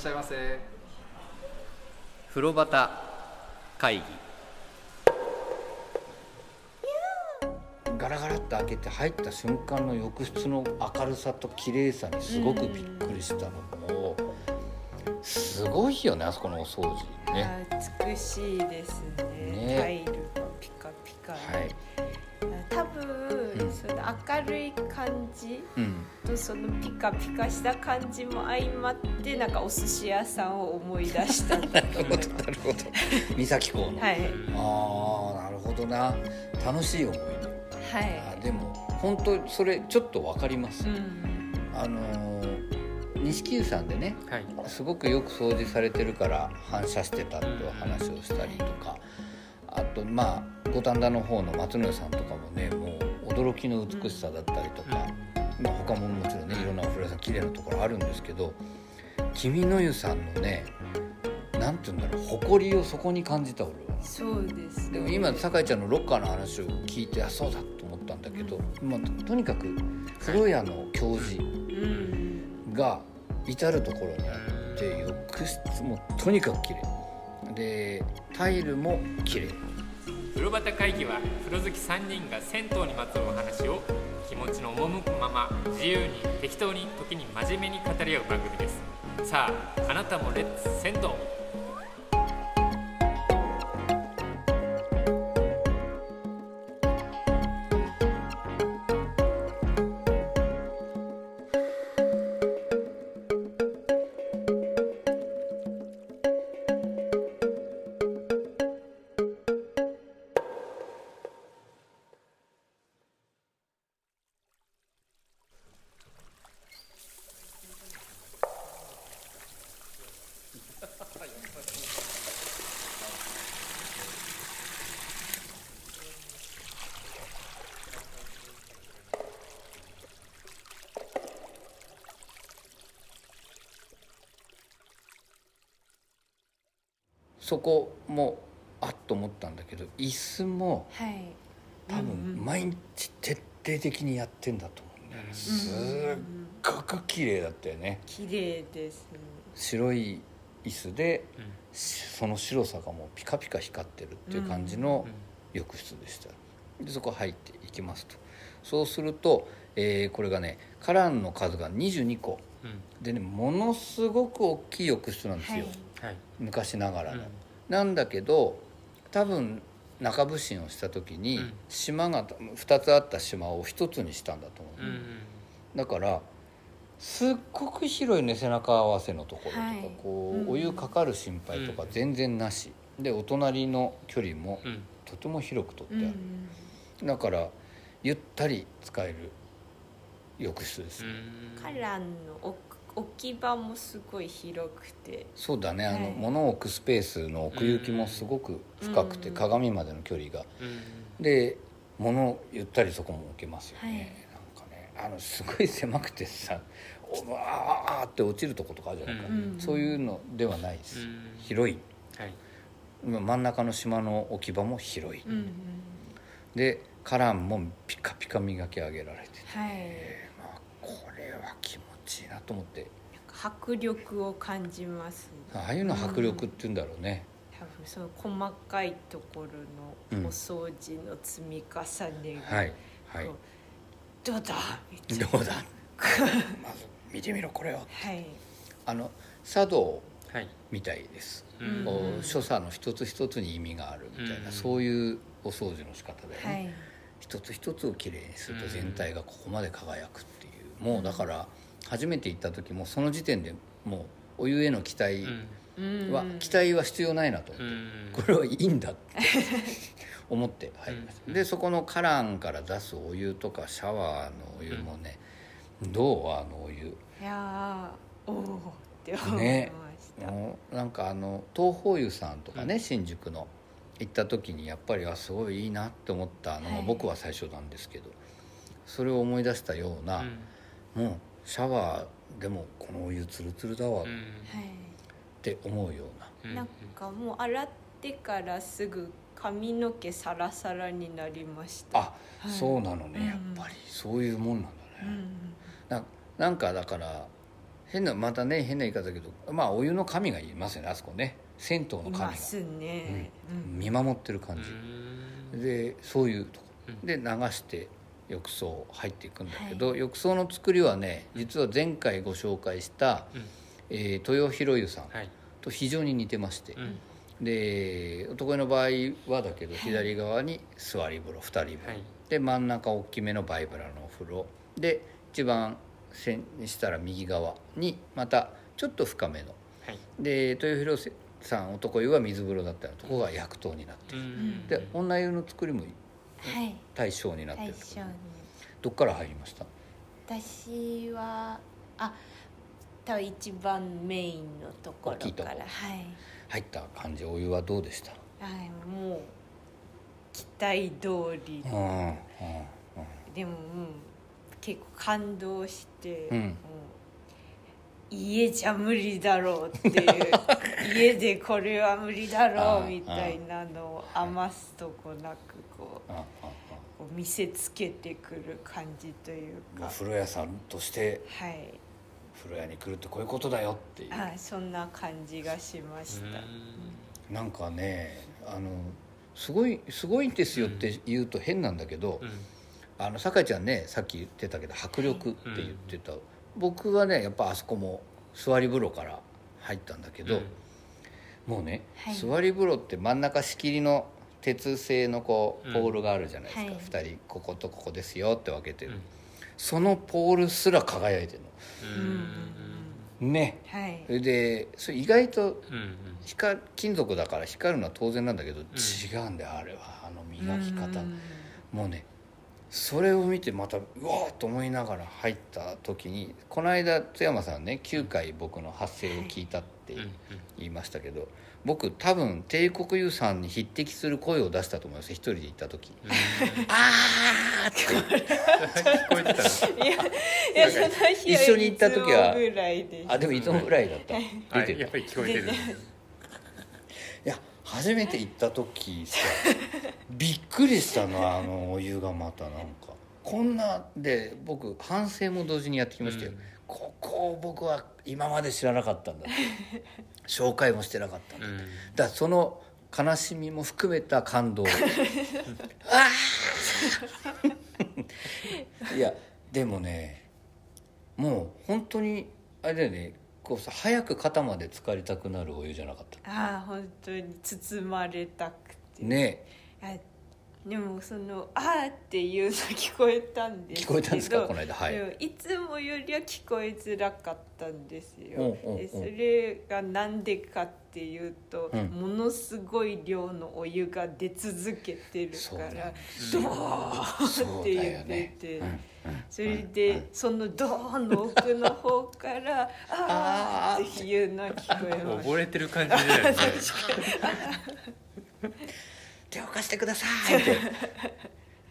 しゃいませ。風呂端会議。ガラガラって開けて入った瞬間の浴室の明るさと綺麗さにすごくびっくりしたのもすごいよねあそこのお掃除ね。あ美しいですね。ね明るい感じうん。とそのピカピカした感じも相まってなんかお寿司屋さんを思い出したんだと思います なるほど。三崎港の、はい。ああなるほどな。楽しい思い出。はい。あでも本当それちょっとわかります、うん。あのー錦湯さんでねはい。すごくよく掃除されてるから反射してたっていう話をしたりとか。あとまあ五反田の方の松野屋さんとかもねもう驚きの美しさだったりとか、まあ、他ももちろんねいろんなお風呂屋さん綺麗なところあるんですけど君の湯さんのねなんて言うんだろう誇りをそこに感じた俺は。そうですでも今酒井ちゃんのロッカーの話を聞いてあそうだと思ったんだけど、まあ、ととにかく風呂屋の教授うん。が至る所にあって浴室もとにかく綺麗。でタイルも綺麗風呂端会議は風呂好き3人が銭湯にまつわるお話を気持ちの赴くまま自由に適当に時に真面目に語り合う番組です。さああなたもレッツ銭湯そこもあっと思ったんだけど椅子もはい。多分毎日徹底的にやってんだと思うんだよね。すっごく綺麗だったよね。綺麗です。ね白い椅子でしその白さがもうピカピカ光ってるっていう感じの浴室でした。でそこ入っていきますと。そうすると、えーこれがねカランの数が22個。でねものすごく大きい浴室なんですよ、はい。はい。昔ながらの、うんなんだけど多分中部審をした時にうん。島が2つあった島を1つにしたんだと思う、うんだからすっごく広いね背中合わせのところとか、はい。こう、うんお湯かかる心配とか全然なし、でお隣の距離もうん。とても広くとってあうる、ん。だからゆったり使える浴室です、カランの置置き場もすごい広くて。そうだね。あの、はい。物を置くスペースの奥行きもすごく深くて、うん。鏡までの距離が。うん。で物をゆったりそこも置けますよね、はい。なんかねあのすごい狭くてさおわーって落ちるとことかあるじゃないか、うん。そういうのではないです、うん。広い。はい。真ん中の島の置き場も広い、うんうん。でカランもピカピカ磨き上げられてて、はいまあ、これは気持ちいいなと思って。迫力を感じますああいうの迫力って言うんだろうね、多分その細かいところうん。のお掃除の積み重ねが、はいはい。どうだ？みたいな。どうだ？まず見てみろこれを。はい。あの茶道はい。みたいです、うん。こう所作の一つ一つに意味があるみたいな、うん。そういうお掃除の仕方だよね、はい。一つ一つをきれいにするとうん。全体がここまで輝くっていう。もうだから初めて行った時もその時点でもうお湯への期待うん。は、期待は必要ないなと思って、うん。これはいいんだって 思って入りました、でそこのカランから出すお湯とかシャワーのお湯もね、どうあのお湯？いやーおおって思いまねした、もうなんかあの東宝湯さんとかね、新宿の行った時にやっぱりあすごいいいなって思ったのがはい。僕は最初なんですけど、それを思い出したような、うん。もうシャワーでもこのお湯ツルツルだわ。って思うような、うん。なんかもう洗ってからすぐ髪の毛サラサラになりました。あ、はい。そうなのね、うん。やっぱり。そういうもんなんだね、うんななんかだから変なまたね変な言い方だけどまあお湯の神がいますよねあそこね。銭湯の神が。いますね、うん。見守ってる感うじ、ん。でそういうとこ。うん。で流して浴槽入っていくんだけど、浴槽の作りはね実は前回ご紹介した、うん。えー豊広湯さんはい。と非常に似てまして、うん。で男湯の場合はだけど左側に座り風呂2人分、はい。で真ん中大きめのバイブラのお風呂。で一番せんしたら右側にまたちょっと深めの。はい。で豊広さん男湯は水風呂だったのとこが薬湯になってる、うん。で女湯の作りもはい。対象になって対るどっから入りました？私はあ多分一番メインのところから。はい。入った感じお湯はどうでした？はいもう期待通り。うんうんでも、うん、結構感動して、うん。家じゃ無理だろうっていう。家でこれは無理だろうみたいなのを余すとこなくこうこう見せつけてくる感じというか。風呂屋さんとしてはい。風呂屋に来るってこういうことだよっていう。あそんな感じがしました、なんかねあのすごいすごいんですよって言うと変なんだけど、うん。あの酒井ちゃんねさっき言ってたけど迫力って言ってた、僕はねやっぱあそこも座り風呂から入ったんだけど、うん。もうね、はい。座り風呂って真ん中仕切りの鉄製のこうポールがあるじゃないですか、うん。はい。2人こことここですよって分けてる、うん。そのポールすら輝いてるうん。のね。はい。それでそれ意外と光金属だから光るのは当然なんだけど、違うんだよあれは。あの磨き方、うん。もうねそれを見てまたうわーっと思いながら入った時にこの間津山さんね9回僕の発声を聞いたって言いましたけど僕多分帝国湯さんに匹敵する声を出したと思います。一人で行った時。うん「あー!」って。聞こえてた一緒に行った時はぐらいであでもいつもぐらいだった。あ出てる。やっぱり聞こえてる。いや初めて行った時さびっくりしたのあのお湯がまたなんか。こんなで僕反省も同時にやってきましたよ、うんここを僕は今まで知らなかったんだ。紹介もしてなかったんだ、うん。だからその悲しみも含めた感動。ああ いやでもねもう本当にあれだよね。こうさ早く肩まで浸かりたくなるお湯じゃなかった？ああ本当に包まれたくて。ね。あでもその「あー」っていうの聞こえたんですけど聞こえたんですか？この間はい。いつもよりは聞こえづらかったんですよ。うんうんうん。でそれがなんでかっていうと、うん。ものすごい量のお湯が出続けてるからドーンって言ってて、うんうんそれで、そのドーンの奥の方から「あー」っていうのは聞こえました。溺れてる感じだよね 手を貸してくださいって。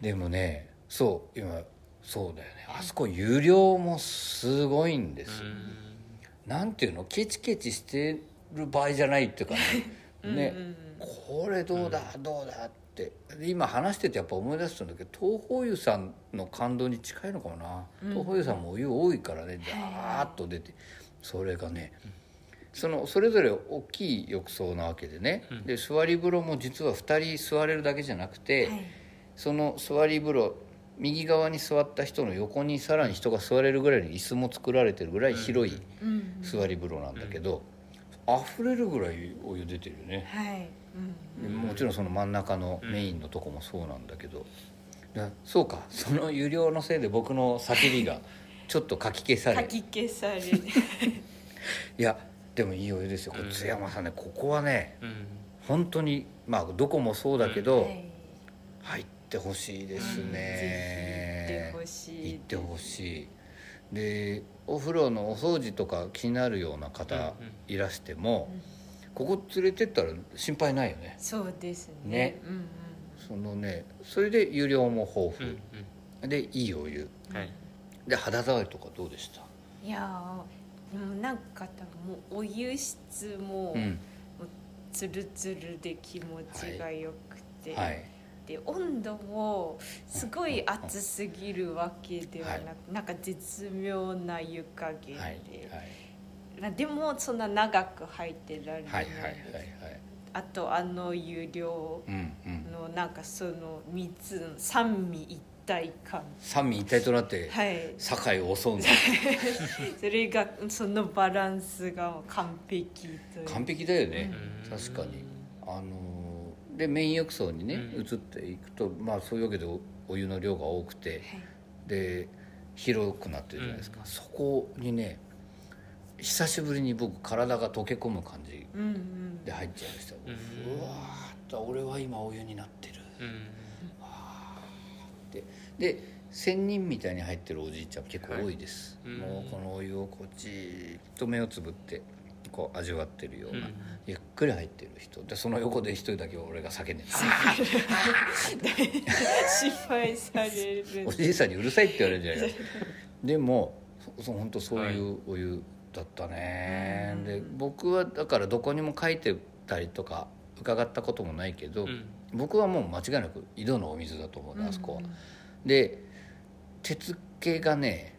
でもねそう今そうだよね。あそこ有料もすごいんですよ、なんていうの？ケチケチしてる場合じゃないっていうかね。ね。これどうだ、どうだ？って。で今話しててやっぱ思い出したんだけど東宝湯さんの感動に近いのかもな、東宝湯さんもお湯多いからねダーッと出て。それがね、そのそれぞれ大きい浴槽なわけでね、で座り風呂も実は2人座れるだけじゃなくて、はい。その座り風呂右側に座った人の横にさらに人が座れるぐらいの椅子も作られてるぐらい広いうん。座り風呂なんだけど、溢れるぐらいお湯出てるよね、はい、もちろんその真ん中のメインのとこもそうなんだけど、だそうか。その有料のせいで僕の叫びがちょっとかき消さかれき消され いやでもいいお湯ですよ。これ津山さんねここはねうん。本当にまあどこもそうだけど、はい入ってほしいですね、ほしい。行ってほしい。でお風呂のお掃除とか気になるような方うんうん。いらしても、ここ連れてったら心配ないよね。そうですね。ね。うんうん。そのねそれで湯量も豊うん富、でいいお湯。うんはい。で肌触りとかどうでした？いやなんか多分もうお湯質もうん。ツルツルで気持ちがよくて、はい。でて温度もすごい熱すぎるわけではなく、はなんか絶妙な湯加減で、はい。はい。でもそんな長く入ってられない、あとあの湯量のなんかその水の三味一体感。三位一体となってはい。堺を襲うんだ。それがそのバランスが完璧という。完璧だよね。うん。確かに。あのーでメイン浴槽にねうん。移っていくとまあそういうわけでおお湯の量が多くてはい。で広くなってるじゃないですか、うん。そこにね久しぶりに僕体が溶け込む感じで入っちゃいました、うん。うわーっと俺は今お湯になってる。うんでで仙人みたいに入ってるおじいちゃん結構多いです、はい。うん。もうこのお湯をこうじーっと目をつぶってこう味わってるような、うん。ゆっくり入ってる人。でその横で一人だけ俺が叫んでる。心配 される。おじいさんにうるさいって言われるじゃない。ですかでもそそ本当そういうお湯だったね、うん。で僕はだからどこにも書いてたりとか伺ったこともないけど、うん僕はもう間違いなく井戸のお水だと思うねあそこは、うんで鉄気がね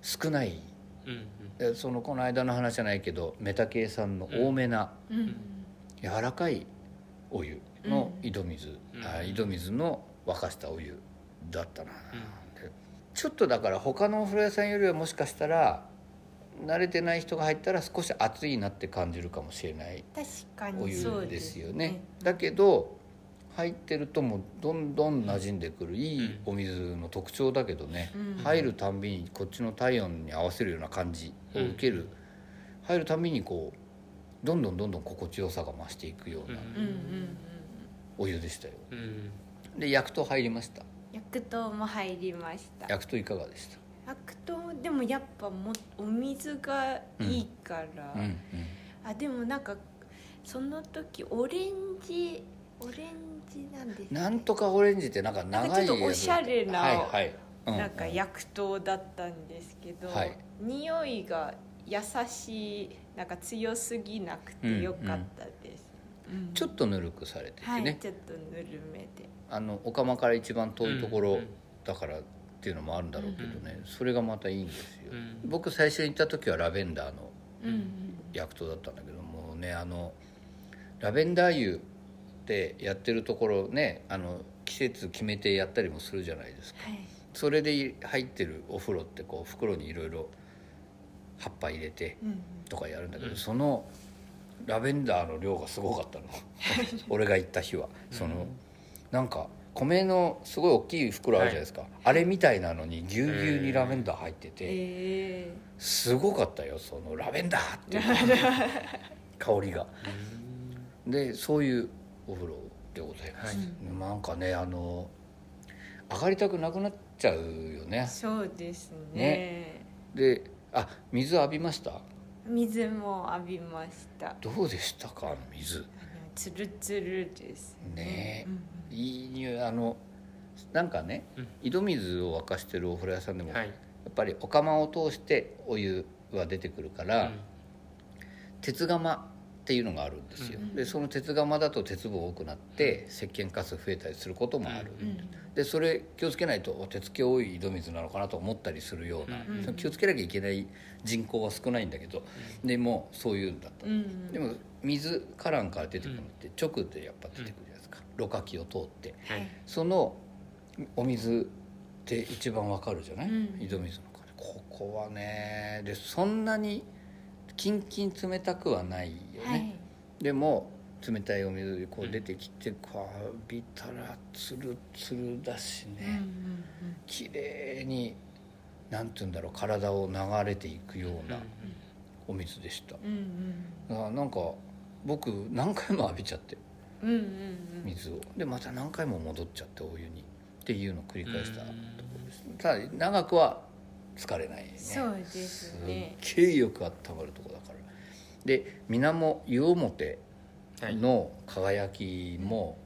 少ない。うんえそのこの間の話じゃないけどメタ系さんの多めなうん。柔らかいお湯の井戸水、うん。あ井戸水の沸かしたお湯だったな、うん。でちょっとだから他のお風呂屋さんよりはもしかしたら慣れてない人が入ったら少し熱いなって感じるかもしれない。確かお湯ですよねね。だけど入ってるともうどんどん馴染んでくる。いいうん。お水の特徴だけどね、うん。入るたんびにこっちの体温に合わせるような感じを受ける、入るたんびにこうどんどんどんどん心地よさが増していくようなお湯でしたよ。うん。うんで薬湯入りました？薬湯も入りました。薬湯いかがでした？薬湯でもやっぱもお水がいいから、うん。うん。あでもなんかその時オレンジオレンジなんですなんとかオレンジってなんか長いなんかちょっとおしゃれなはいはい、うん。なんか薬湯だったんですけど、はい。匂いが優しいなんか強すぎなくてよかったです、うん。ちょっとぬるくされててはい、ね、ちょっとぬるめで。あのお釜から一番遠いところうんうんだからっていうのもあるんだろうけどね、それがまたいいんですよ、うん。僕最初に行った時はラベンダーのうん薬湯だったんだけどもうねあのラベンダー湯ってやってるところねあの季節決めてやったりもするじゃないですか。はい。それで入ってるお風呂ってこう袋にいろいろ葉っぱ入れてうんとかやるんだけど、うん。そのラベンダーの量がすごかったの。俺が行った日は。その、なんか米のすごい大きい袋あるじゃないですか、あれみたいなのにぎゅうぎゅうにラベンダー入ってて、え。すごかったよそのラベンダーっていう 香りが。でそういうお風呂でございます、はい。なんかねあの上がりたくなくなっちゃうよね。ー、そうですね。ね。であ水浴びました？水も浴びました。どうでしたか？水。つるつるですね。うん。いい匂い。あのなんかね、うん。井戸水を沸かしてるお風呂屋さんでも、はい。やっぱりお釜を通してお湯は出てくるから、うん。鉄釜っていうのがあるんですよ、うん。でその鉄釜だと鉄分多くなって石鹸カス増えたりすることもある、うん。うん。でそれ気をつけないとお鉄気多い井戸水なのかなと思ったりするような、うん。気をつけなきゃいけない人口は少ないんだけど、でもそういうんだった、うん。でも水カランから出てくるのって直でやっぱ出てくるじゃないですか、ろ過器を通って。はい。そのお水って一番わかるじゃない、うん。井戸水のここはねでそんなにキンキン冷たくはないよね、はい。でも冷たいお水こう出てきてこう浴びたらツルツルだしうんね、綺麗になんて言うんだろう体を流れていくようなお水でした、うんうん。なんか僕何回も浴びちゃって。うんうんうん。水を。でまた何回も戻っちゃってお湯に。っていうのを繰り返したとこうんろです。ただ長くは疲れないね。そうですね。すっげえよく温まるとこだから。で水面湯表はいの輝きも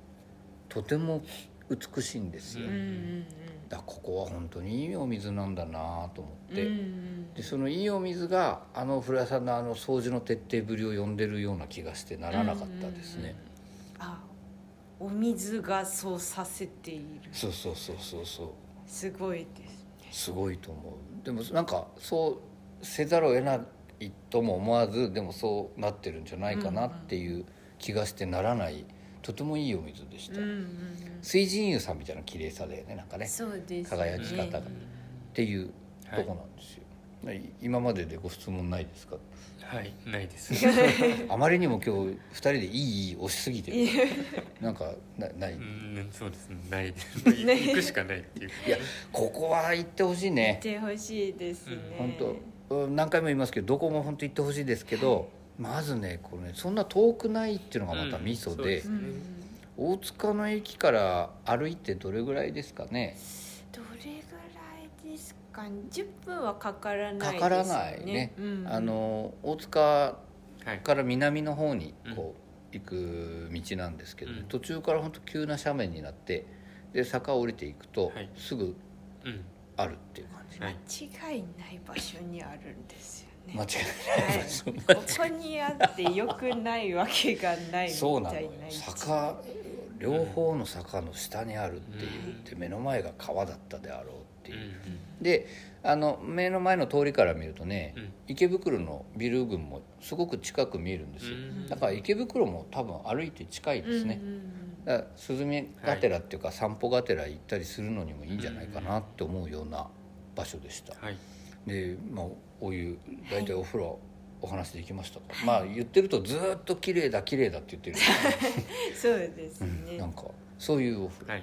とても美しいんですよ、うんうんだからここは本当にいいお水なんだなと思って、うんうんでそのいいお水があの古谷さんのあの掃除の徹底ぶりを呼んでるような気がしてならなかったですね、あお水がそうさせている。そうそうそうそうそう。すごいですすごいと思うでもなんかそうせざるを得ないとも思わずでもそうなってるんじゃないかなっていう気がしてならないとてもいいお水でした、うんうん水神湯さんみたいな綺麗さだよねなんかねうんそうです輝き方が。っていうとこなんですよ、今まででご質問ないですか？はいないです。あまりにも今日2人でいいいい押しすぎて。るなんかなない、いうんそうですね。ない。です行くしかないっていう。やここは行ってほしいね。行ってほしいですね、本当。うん何回も言いますけどどこも本当行ってほしいですけど、まずねこれねそんな遠くないっていうのがまたミソで,、うんうん。大塚の駅から歩いてどれぐらいですかねいですか10分はかからないですよね。かからないね、うん。あの大塚はいから南の方にこう行く道なんですけどね、うん途中から本当急な斜面になってで坂を降りていくとはい。すぐうん。あるっていう感じ、はい。間違いない場所にあるんですよね。間違いはいない、そんなここにあってよくないわけがないみそうなのよ。たいな坂両方の坂の下にあるっていう、うんで目の前が川だったであろうっていう、うんであの目の前の通りから見るとね、うん。池袋のビル群もすごく近く見えるんですよ、うん。だから池袋も多分歩いて近いですね、うんうんだからスズメがてらっていうか、散歩がてら行ったりするのにもいいんじゃないかなって思うような場所でした、はい。で、まあ、お湯大体お風呂、お話できましたか、はい。まあ言ってるとずっと綺麗だ綺麗だって言ってる、そうですうん。ね、なんかそういうお風呂はい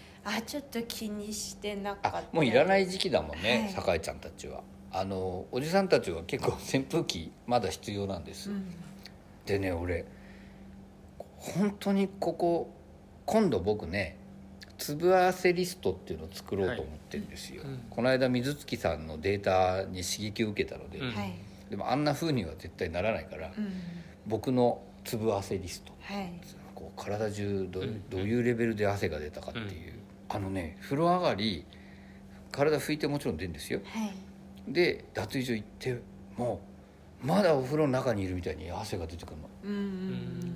あちょっと気にしてなかった。あもういらない時期だもんね、はい。酒井ちゃんたちは。あのおじさんたちは結構扇風機まだ必要なんです、うん。でね俺本当にここ今度僕ね粒合わせリストっていうのを作ろうと思ってるんですよ、はいうん。この間水月さんのデータに刺激を受けたので、うん。はい。でもあんな風には絶対ならないから、うん。僕の粒合わせリスト。はい。こう体中ど,、うん。どういうレベルで汗が出たかっていう、あのね風呂上がり体拭いてもちろん出るんですよ。はい。で脱衣所行ってもうまだお風呂の中にいるみたいに汗が出てくるの。うんうん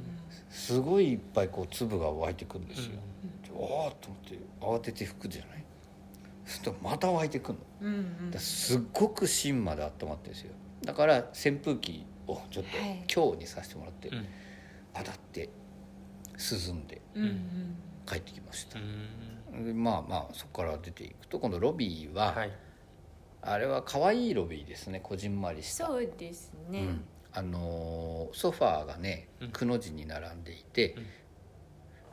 すごいいっぱいこう粒が湧いてくるんですよ、おーっと思って慌てて拭くじゃない？するとまた湧いてくるの。うんうん。だからすっごく芯まで温まってるんですよ。だから扇風機をちょっとはい。強にさせてもらって、うん。当たって涼んで。うんうん帰ってきました。まあまあそこから出ていくと今度ロビーは、はい。あれは可愛いロビーですねこじんまりした。そうですね、うん。あのーソファーがねうん。くの字に並んでいて、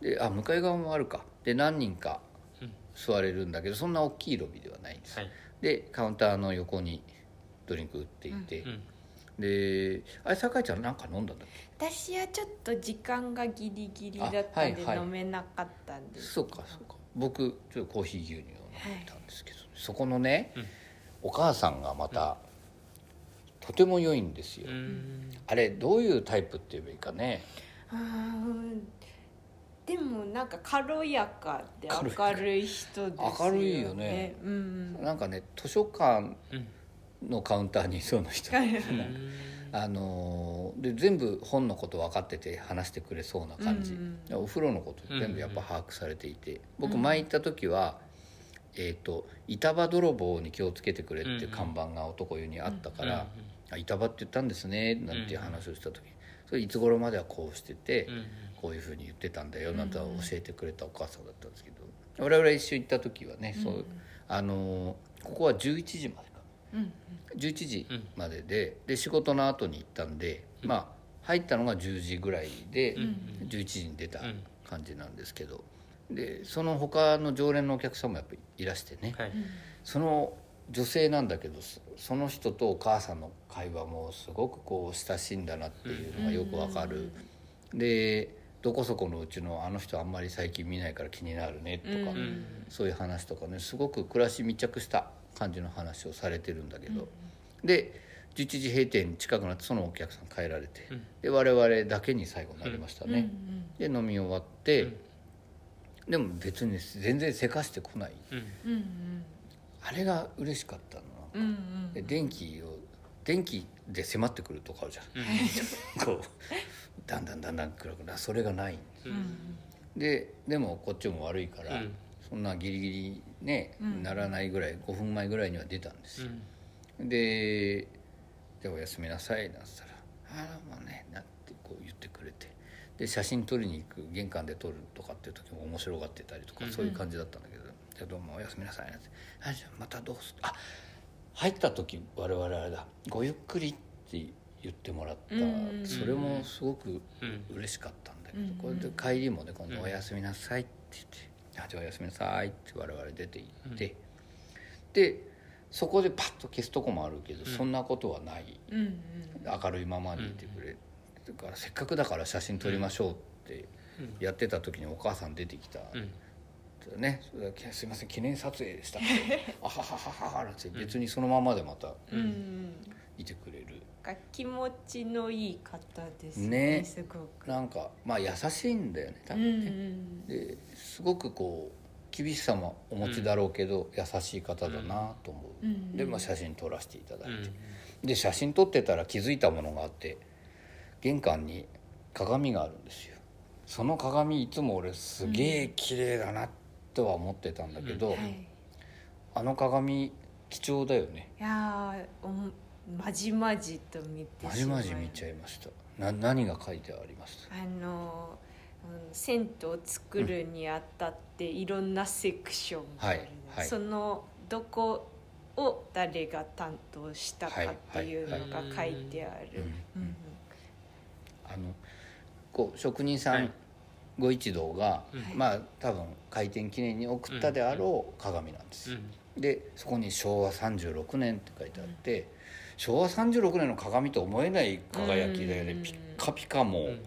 であ向かい側もあるか。で何人かうん。座れるんだけどそんな大きいロビーではないんです、はい。でカウンターの横にドリンク売っていて、うんであれ酒井ちゃんなんか飲んだんだっけ？私はちょっと時間がギリギリだったんであはいはい。飲めなかったんですそうかそうか。僕ちょっとコーヒー牛乳を飲んでたんですけど、そこのね、うん。お母さんがまた、とても良いんですよ、うん。あれどういうタイプって言えばいいかね？あーでもなんか軽やかで明るい人ですよね。明るいよね。うん。なんかね図書館うんのカウンターにいそうな人。あのーで全部本のこと分かってて話してくれそうな感じ、うんお風呂のこと全部やっぱ把握されていて、僕前行った時は、えーと「板場泥棒に気をつけてくれ」って看板が男湯にあったから「あ板場って言ったんですね」なんていう話をした時。にそれいつ頃まではこうしてて、うんこういうふうに言ってたんだよなんて教えてくれたお母さんだったんですけど。我々一緒行った時はね、そうあのーここは11時まで11時まででで仕事の後に行ったんで、まあ入ったのが10時ぐらいで、11時に出たうん。感じなんですけどでその他の常連のお客さんもやっぱりいらしてね、はい。その女性なんだけどそその人とお母さんの会話もすごくこう親しいんだなっていうのがよくわかる、でどこそこのうちのあの人あんまり最近見ないから気になるねとか、うん。そういう話とかねすごく暮らし密着した感じの話をされてるんだけど、で11時閉店近くなってそのお客さん帰られて、うん。で我々だけに最後なりましたね、で飲み終わって、うん。でも別に全然せかしてこない。あれが嬉しかったのうんうんで電気を電気で迫ってくるとかあるじゃん、こうだんだんだんだん暗くなそれがない。うん。ででもこっちも悪いから、うんそんなギリギリね、うん。ならないぐらい5分前ぐらいには出たんですよ、うん。で「じゃあおやすみなさい」なんつったら「ああもうね」なんてこう言ってくれてで写真撮りに行く玄関で撮るとかっていう時も面白がってたりとか、うんそういう感じだったんだけど「じゃあどうもおやすみなさい」なんて「あじゃあまたどうすあ入った時我々あれだごゆっくり」って言ってもらった、うんそれもすごくうん。嬉しかったんだけど、うんこれで帰りもね今度「おやすみなさい」って言って「あじゃあおやすみなさい」って我々出て行って、でそこでパッと消すとこもあるけど、そんなことはない。うんうん。明るいままでいてくれ、だからせっかくだから写真撮りましょうってやってた時にお母さん出てきた、うん。ねすいません記念撮影でした」って「あははははは」なんて別にそのままでまたうんうんいてくれる。が気持ちのいい方ですねね。すごく。なんかまあ優しいんだよね多うん分ね、うん。ですごくこう厳しさもお持ちだろうけど、優しい方だなと思う、うんで、まあ、写真撮らせていただいて、うんで写真撮ってたら気づいたものがあって玄関に鏡があるんですよ。その鏡いつも俺すげえ綺麗だなとは思ってたんだけど、はい。あの鏡貴重だよね。いやまじまじと見てまじまじ見ちゃいました。な何が書いてあります？あのうん銭湯を作るにあたっていろんなセクションがあるの、はいはい。そのどこを誰が担当したかっていうのが書いてある、うんうんあのこう職人さんはいご一同が、はいまあ多分開店記念に送ったであろう鏡なんです。よ、でそこに「昭和36年」って書いてあって、昭和36年の鏡と思えない輝きだよね、うん。ピッカピカも、うん。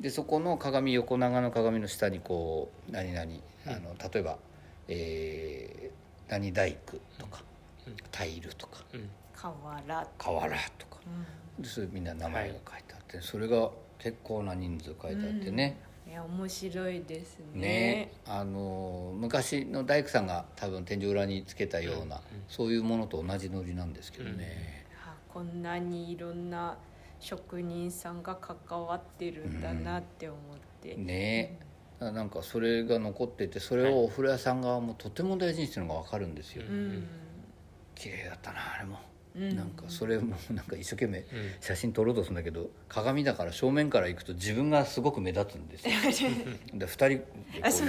でそこの鏡横長の鏡の下にこう何々あの例えば、えー何大工とか、うん。タイルとかうん。瓦。瓦とか。うでそれみんな名前が書いてあって、それが結構な人数書いてあってね、ん。いや面白いですね。ね。あの昔の大工さんが多分天井裏につけたような、そういうものと同じノリなんですけどね、あこんなにいろんな職人さんが関わってるんだなって思って、ね。だからなんかそれが残っててそれをお風呂屋さん側もとても大事にしてるのが分かるんですよ、うん。綺麗だったなあれも、うん。なんかそれもなんか一生懸命うん。写真撮ろうとするんだけど鏡だから正面から行くと自分がすごく目立つんですよ。で2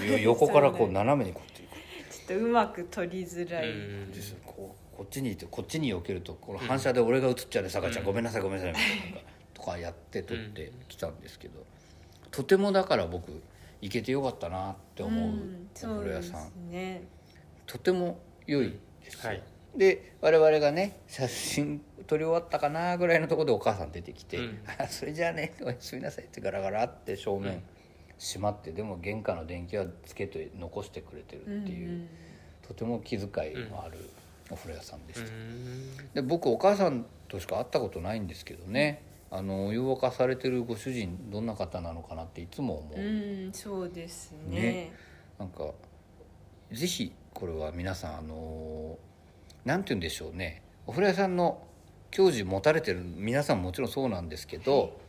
人横からこそうう斜めにこうやって。ちょっとうまく撮りづらい、うん。ですこうこっちにいてこっちに避けるとこの反射で俺が映っちゃうねさかちゃん。ごめんなさいごめんなさいみたいな。なんかとかやって撮ってきたんですけど。とてもだから僕行けてよかったなって思うお風呂屋さん。ね。とても良いですよ。はい。で我々がね写真撮り終わったかなぐらいのところでお母さん出てきて「うん。あ それじゃあねおやすみなさい」ってガラガラって正面閉まってでも玄関の電気はつけて残してくれてるっていう、うん。とても気遣いのあるお風呂屋さんでした、うんで僕お母さんとしか会ったことないんですけどね。あのお湯沸かされてるご主人どんな方なのかなっていつも思う、うんそうですね。ね。なんかぜひこれは皆さんあのなんて言うんでしょうね。お風呂屋さんの教授持たれてる皆さんももちろんそうなんですけど、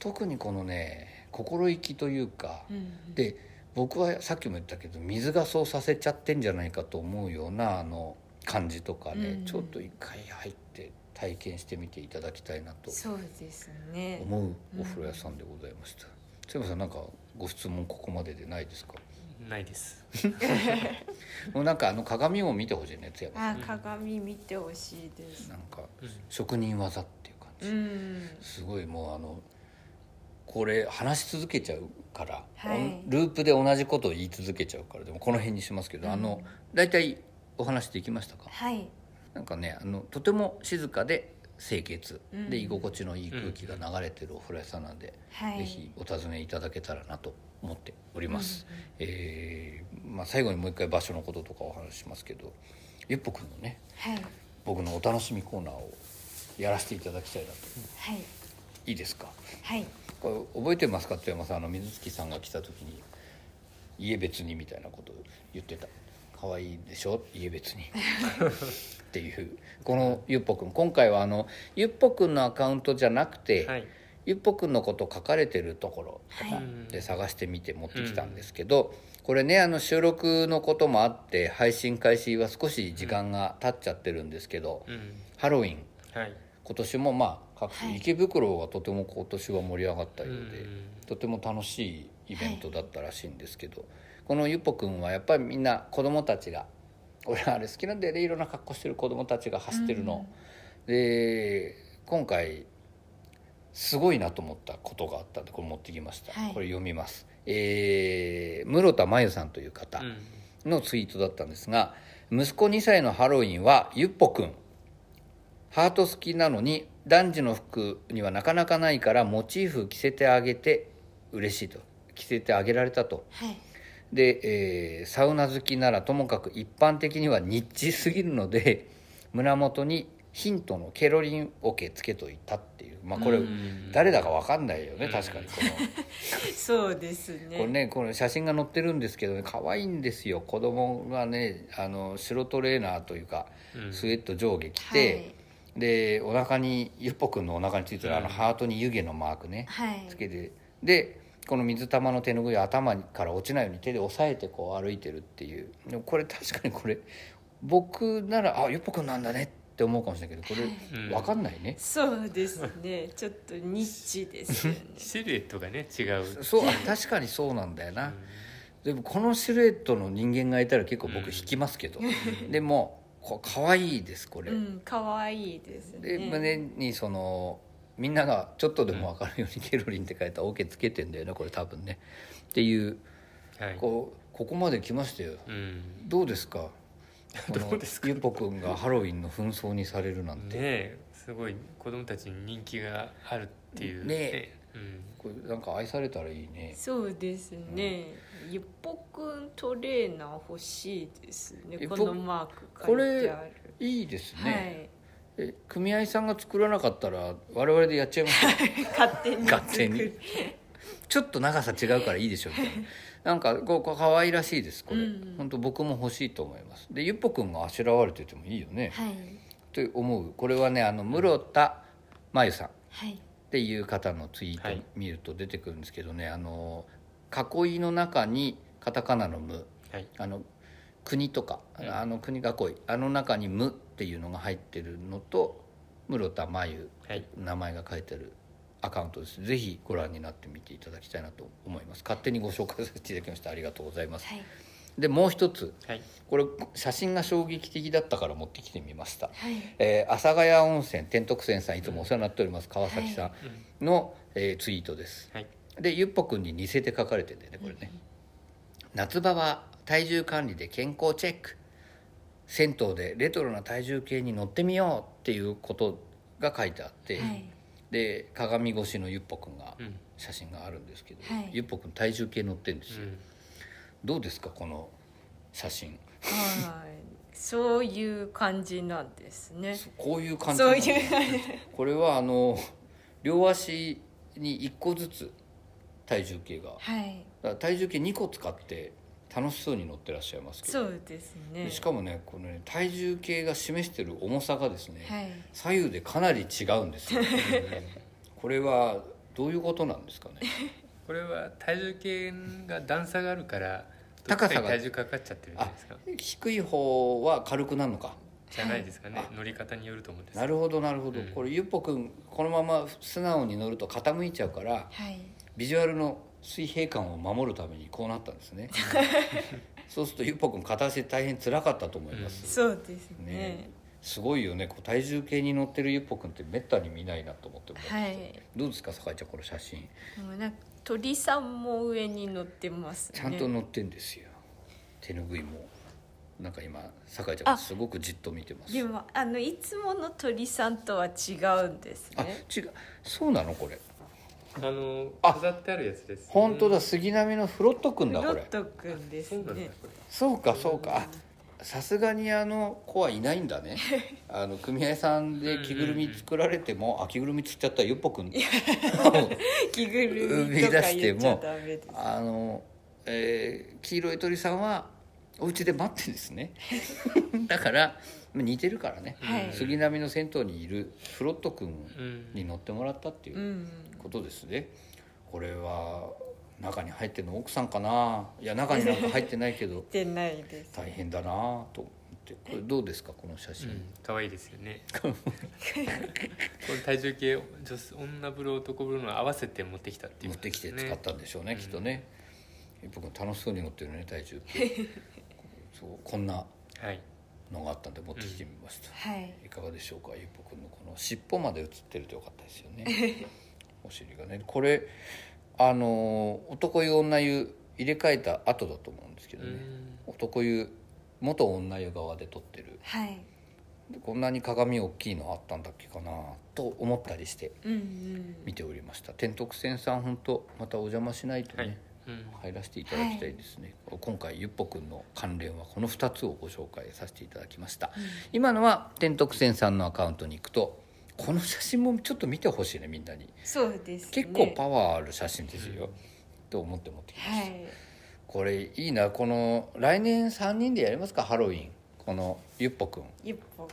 特にこのね心意気というか、うん。で僕はさっきも言ったけど水がそうさせちゃってんじゃないかと思うようなあの感じとかね、うん。ちょっと一回入って体験してみていただきたいなとそうですね。思うお風呂屋さんでございました。津山さんなんかご質問ここまででないですか？ないです。もうなんかあの鏡を見てほしいね津山さん。あ鏡見てほしいです。なんか職人技っていう感じ、うん。すごいもうあのこれ話し続けちゃうから、はい。ループで同じことを言い続けちゃうからでもこの辺にしますけど、あの大体お話できましたか？はい。なんかねあのとても静かで清潔。うん。で居心地のいい空気が流れてるお風呂屋さんなんで、はい。ぜひお尋ねいただけたらなと思っております、えーまあ、最後にもう一回場所のこととかお話ししますけどゆっぽくんのねはい。僕のお楽しみコーナーをやらせていただきたいなと。はい。いいですか？はい。これ覚えてますか？富山さん？あの水月さんが来た時に「家別に」みたいなこと言ってた「可愛いでしょ？家別に」っていうこのゆっぽくん今回はあのゆっぽくんのアカウントじゃなくて、はい。ゆっぽくんのこと書かれてるところとかはい。で探してみて持ってきたんですけど、これねあの収録のこともあって配信開始は少し時間が経っちゃってるんですけど、うん。ハロウィン。はい。今年もまあ各地、はい池袋がとても今年は盛り上がったようで、うん。とても楽しいイベントだったらしいんですけど、このゆっぽくんはやっぱりみんな子供たちが俺あれ好きなんだよね。いろんな格好してる子供たちが走ってるの、で今回すごいなと思ったことがあったんでこれ持ってきました、はい。これ読みます。えー室田真由さんという方、うん。のツイートだったんですが息子2歳のハロウィンはゆっぽくんハート好きなのに男児の服にはなかなかないからモチーフ着せてあげて嬉しいと。着せてあげられたと。はいで、えーサウナ好きならともかく一般的にはニッチすぎるので 胸元にヒントのケロリンオケつけといたっていう。まあこれうん。誰だか分かんないよね確かに。この。そうですね。これねこの写真が載ってるんですけどね可愛いんですよ。子供がねあの白トレーナーというか、うん。スウェット上下着て、でお腹にゆっぽくんのお腹についてるあのうん。ハートに湯気のマークね、はい。つけてでこの水玉の手ぬぐいを頭から落ちないように手で押さえてこう歩いてるっていう。でもこれ確かにこれ僕ならあゆっぽくんなんだねって思うかもしれないけどこれうん分かんないね、そうですね。ちょっとニッチですよね。シルエットがね違う。そうあ確かにそうなんだよな、でもこのシルエットの人間がいたら結構僕引きますけど、でもこ可愛いですこれ、うん可愛いですね。で胸にそのみんながちょっとでも分かるようにケロリンって書いたオケつけてんだよねこれ多分ね。っていうはい。こうここまで来ましたよ。うん。どうですか？こ のどうですか？ゆっぽくんがハロウィンの紛争にされるなんて、ねえすごい子供たちに人気があるっていうね。え。うん。これなんか愛されたらいいね。そうですね、ゆっぽくんトレーナー欲しいですね。えこのマークこ書いれてある。いいですね、はいえ組合さんが作らなかったら我々でやっちゃいますよ。勝手に。勝作手に。るちょっと長さ違うからいいでしょみたいななんかこう可愛らしいですこれ、うん本当僕も欲しいと思います。でゆっぽくんがあしらわれててもいいよね、はい。って思う。これはねあの室田真由さん。っはい。ていう方のツイーはい。ト見ると出てくるんですけどね、あの囲いの中にカタカナの「無。はい」あの国とか、うん。あの国囲い。あの中に「無」っていうのが入ってるのと室田真由はい。名前が書いてるアカウントです。ぜひご覧になってみていただきたいなと思います。勝手にご紹介させていただきましてありがとうございます、はい。でもう一つはい。これ写真が衝撃的だったから持ってきてみました、はい。えー阿佐ヶ谷温泉天徳泉さんいつもお世話になっております川崎さんの、えーツイートです。はい。でゆっぽくんに似せて書かれてんだよねこれね、夏場は体重管理で健康チェック。銭湯でレトロな体重計に乗ってみようっていうことが書いてあって、はい。で鏡越しのゆっぽくんがうん。写真があるんですけど、はい。ゆっぽくん体重計乗ってるんですよ、うん。どうですかこの写真？はい。そういう感じなんですね。こういう感じ。そうないのう。これはあの両足に1個ずつ体重計が。だかはいら体重計2個使って楽しそうに乗ってらっしゃいますけど。そうですね。でしかもねこのね体重計が示してる重さがですね、はい。左右でかなり違うんですよ。これはどういうことなんですかね？これは体重計が段差があるから高さが。体重かかっちゃってるんじゃないですか？低い方は軽くなるのか。じゃないですかね。はい乗り方によると思うんです。なるほどなるほど、うん。これゆっぽくんこのまま素直に乗ると傾いちゃうからはい。ビジュアルの水平感を守るためにこうなったんですね。そうするとゆっぽくん片足大変辛かったと思います、そうですね。ね。すごいよね。こう体重計に乗ってるゆっぽくんってめったに見ないなと思ってます、はい。どうですか酒井ちゃんこの写真。もうなんか鳥さんも上に乗ってますね。ちゃんと乗ってんですよ。手ぬぐいも。なんか今酒井ちゃんがすごくじっと見てます。でもあのいつもの鳥さんとは違うんですあね違う。そうなのこれあのあ飾ってあるやつです、本当だ杉並のフロットくんだこれ。ロットくんですね。そうかそうか。あさすがにあの子はいないんだね。あの組合さんで着ぐるみ作られても、あ着ぐるみつっちゃったらゆっぽくん。着ぐるみとか言っちゃダメです。あの、えー黄色い鳥さんはお家で待ってんですね。だからまあ似てるからね、はい。杉並の銭湯にいるフロット君うんに乗ってもらったっていう。うんことですね、これは中に入ってるの奥さんかな？いや中になんか入ってないけど。てないです。大変だなと思って。これどうですか？この写真、うん可愛いですよね。これ体重計女女風呂男風呂の合わせて持ってきたっていう持ってきて使ったんでしょうねうん。きっとね。一歩君楽しそうに乗ってるね体重計。そうこんなはい。のがあったんで持ってきてみました、はい。いかがでしょうか？ゆっぽくんのこの尻尾まで写ってるとよかったですよね お尻がね。これあの男湯女湯入れ替えた後だと思うんですけどね、男湯元女湯側で撮ってる。はい。でこんなに鏡大きいのあったんだっけかなと思ったりしてうんうん。見ておりました。天徳線さん本当またお邪魔しないとね、はい。うん。入らせていただきたいですね、今回ゆっぽくんの関連はこの2つをご紹介させていただきました、今のは天徳線さんのアカウントに行くとこの写真もちょっと見てほしいねみんなに。そうですね。結構パワーある写真ですよ、と思って持ってきました、はい。これいいな。この来年3人でやりますか？ハロウィン。このゆっぽくんゆっぽ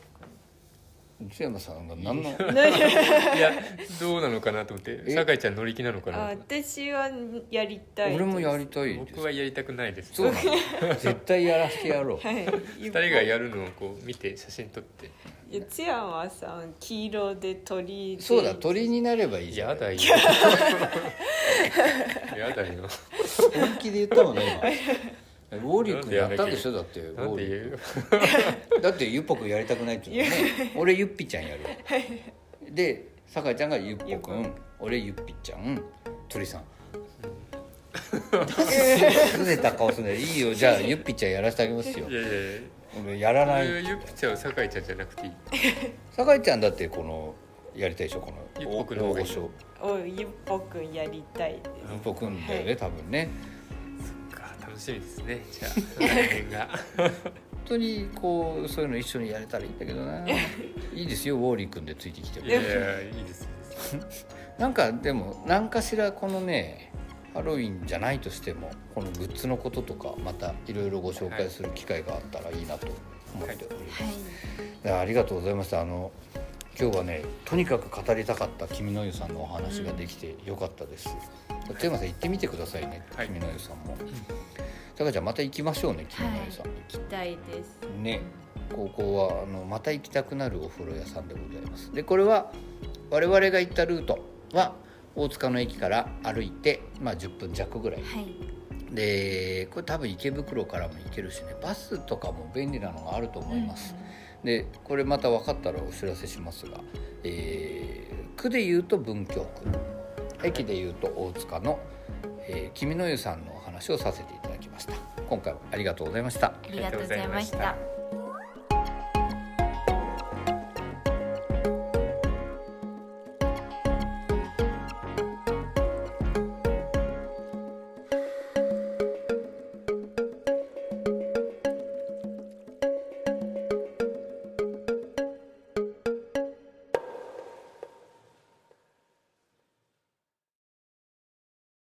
く内山さんが何の？い や どうなのかなと思ってえ？酒井ちゃん乗り気なのかな私はやりたい俺もやりたい僕はやりたくないです。そう 絶対やらせてやろう。はい。二人がやるのをこう見て写真撮って。四山さん黄色で鳥で。そうだ鳥になればいいじゃん。やだよ。やだよ。本気で言ったもんね今ウォーリー君やったんでしょだってだってゆっぽくんやりたくないって言うのね。俺ゆっぴちゃんやるで酒井ちゃんがゆっぽくん俺ゆっぴちゃん。鳥さん。すねた顔するねいいよ。じゃあゆっぴちゃんやらせてあげますよ。いやいやいや。俺やらない。ゆゆっぴちゃんは酒井ちゃんじゃなくていい。酒井ちゃんだってこのやりたいでしょこのゆっぽくんのおゆっぽくんやりたいゆっぽくんだよね多分ねしみですねじゃあ。来年が。本当にこうそういうの一緒にやれたらいいんだけどな。いいですよウォーリー君でついてきても。いやいやいいですなんかでも何かしらこのねハロウィンじゃないとしてもこのグッズのこととかまたいろいろご紹介する機会があったらいいなと思って。おります、はい。いやありがとうございました。あの今日はねとにかく語りたかった君の湯さんのお話ができてよかったです、テーマさん行ってみてくださいね、はい。君の湯さんも。さかちゃんまた行きましょうね君の湯さん、行きたいです。ね。ここはあのまた行きたくなるお風呂屋さんでございます。でこれは我々が行ったルートは大塚の駅から歩いて、まあ、10分弱ぐらい。はい。でこれ多分池袋からも行けるしねバスとかも便利なのがあると思います、でこれまた分かったらお知らせしますが、えー区で言うと文京区駅で言うと大塚の、えー君の湯さんのお話をさせていただきました。今回もありがとうございました。ありがとうございました。